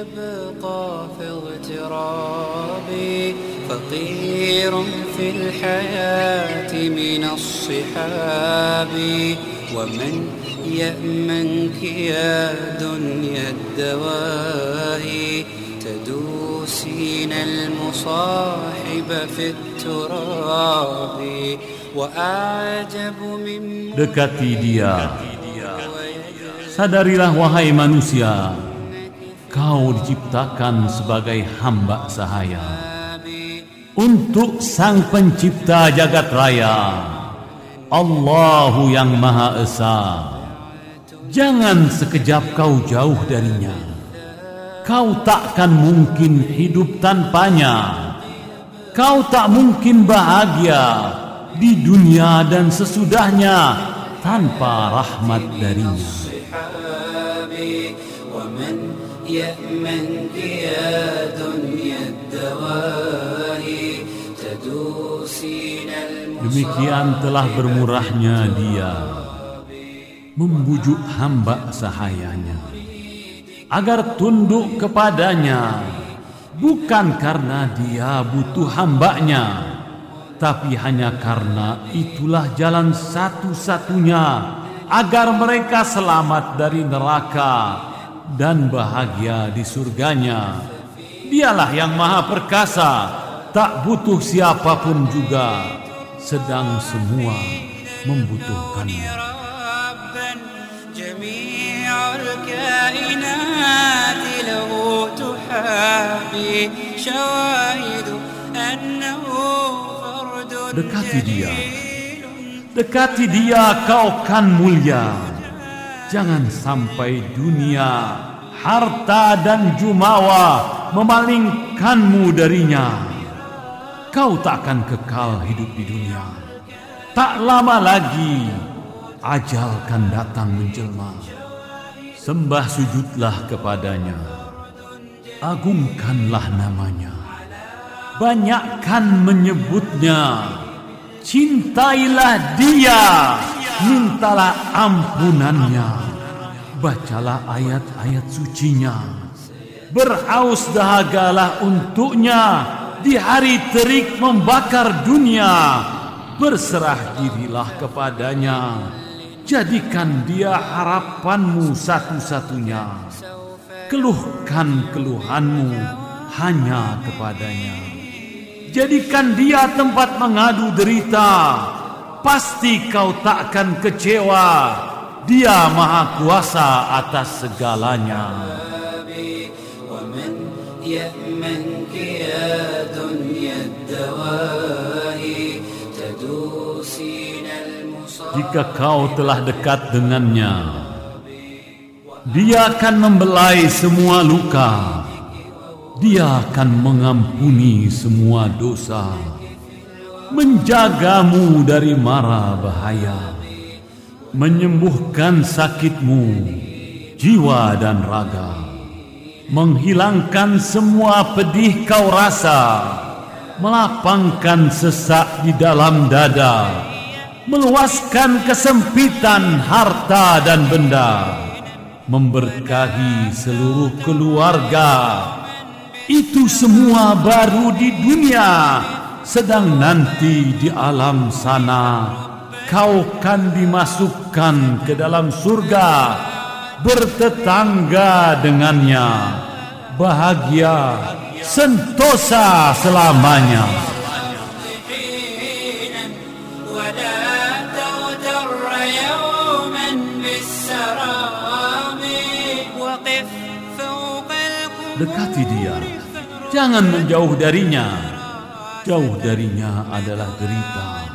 يبقى في اغترابي فقير في الحياة من الصحاب ومن يأمنك يا دنيا الدواء تدوسين المصاحب في التراب وأعجب من dekati dia. Sadarilah wahai manusia. Kau diciptakan sebagai hamba sahaya. Untuk Sang Pencipta jagat raya, Allahu yang Maha Esa. Jangan sekejap kau jauh darinya. Kau takkan mungkin hidup tanpanya. Kau tak mungkin bahagia di dunia dan sesudahnya tanpa rahmat darinya. الصحاب ومن يأمنك يا دنيا الدواهي تدوسين Demikian telah bermurahnya dia membujuk hamba sahayanya agar tunduk kepadanya bukan karena dia butuh hambanya tapi hanya karena itulah jalan satu-satunya agar mereka selamat dari neraka dan bahagia di surganya. Dialah yang maha perkasa, tak butuh siapa pun juga, sedang semua membutuhkannya. Dekati dia, dekati dia kau kan mulia. Jangan sampai dunia, harta dan jumawa memalingkanmu darinya. Kau tak akan kekal hidup di dunia. Tak lama lagi, ajal akan datang menjelma. Sembah sujudlah kepadanya. Agungkanlah namanya. Banyakkan menyebutnya. Cintailah dia, mintalah ampunannya. Bacalah ayat-ayat sucinya. Berhaus dahagalah untuknya di hari terik membakar dunia. Berserah dirilah kepadanya. Jadikan dia harapanmu satu-satunya. Keluhkan keluhanmu hanya kepadanya. Jadikan dia tempat mengadu derita. Pasti kau takkan kecewa. Dia maha kuasa atas segalanya. ومن يأمنك يا دنيا الدواهي تدوسين المصاب Jika kau telah dekat dengannya, dia akan membelai semua luka. Dia akan mengampuni semua dosa. Menjagamu dari mara bahaya. Menyembuhkan sakitmu, jiwa dan raga. Menghilangkan semua pedih kau rasa. Melapangkan sesak di dalam dada. Meluaskan kesempitan harta dan benda. Memberkahi seluruh keluarga. Itu semua baru di dunia, sedang nanti di alam sana. Kau kan dimasukkan ke dalam surga bertetangga dengannya. Bahagia sentosa selamanya. Dekati dia. Jangan menjauh darinya. Jauh darinya adalah derita.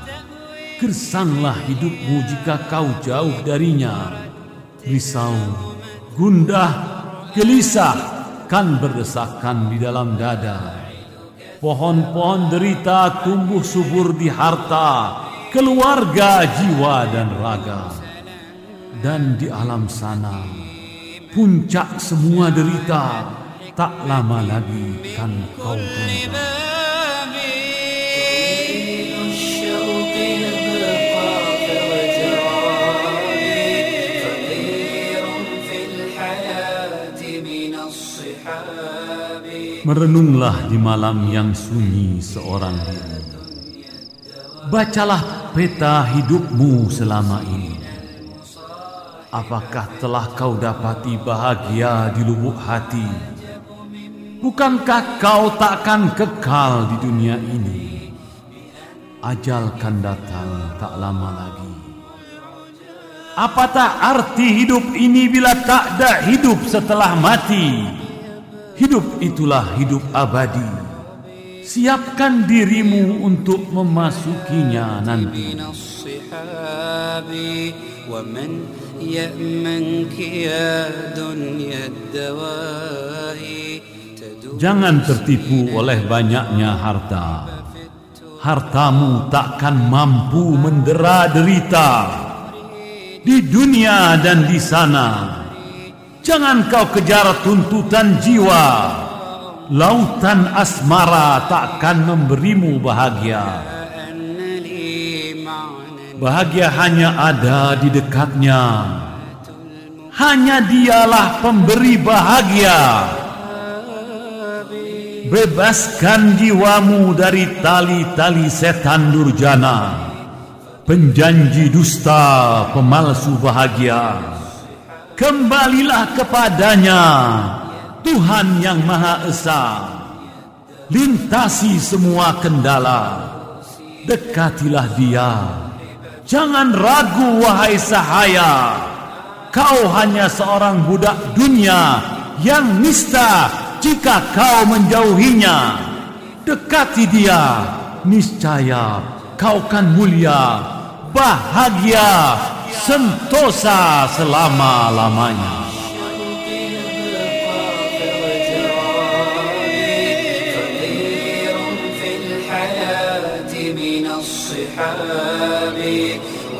Gersanglah hidupmu jika kau jauh darinya. Risau, gundah, gelisah kan berdesakan di dalam dada. Pohon-pohon derita tumbuh subur di harta, keluarga, jiwa dan raga. Dan di alam sana, puncak semua derita, tak lama lagi kan kau jumpa. Merenunglah di malam yang sunyi seorang diri. Bacalah peta hidupmu selama ini. Apakah telah kau dapati bahagia di lubuk hati? Bukankah kau takkan kekal di dunia ini? Ajal kan datang tak lama lagi. Apatah arti hidup ini bila tak ada hidup setelah mati? Hidup itulah hidup abadi. Siapkan dirimu untuk memasukinya nanti. Jangan tertipu oleh banyaknya harta. Hartamu takkan mampu mendera derita di dunia dan di sana. Jangan kau kejar tuntutan jiwa. Lautan asmara takkan memberimu bahagia. Bahagia hanya ada di dekatnya. Hanya dialah pemberi bahagia. Bebaskan jiwamu dari tali-tali setan durjana. Penjanji dusta, pemalsu bahagia. Kembalilah kepadanya. Tuhan yang Maha Esa Lintasi semua kendala Dekatilah dia Jangan ragu wahai sahaya Kau hanya seorang budak dunia Yang nista jika kau menjauhinya Dekati dia Niscaya kau kan mulia Bahagia Sentosa selama-lamanya.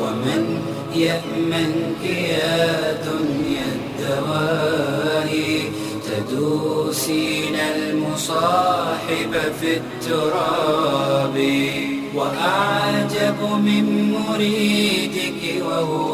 ومن يأمنك يا دنيا الدواهي تدوسين المصاحب في التراب. وأعجب من مريدك وهو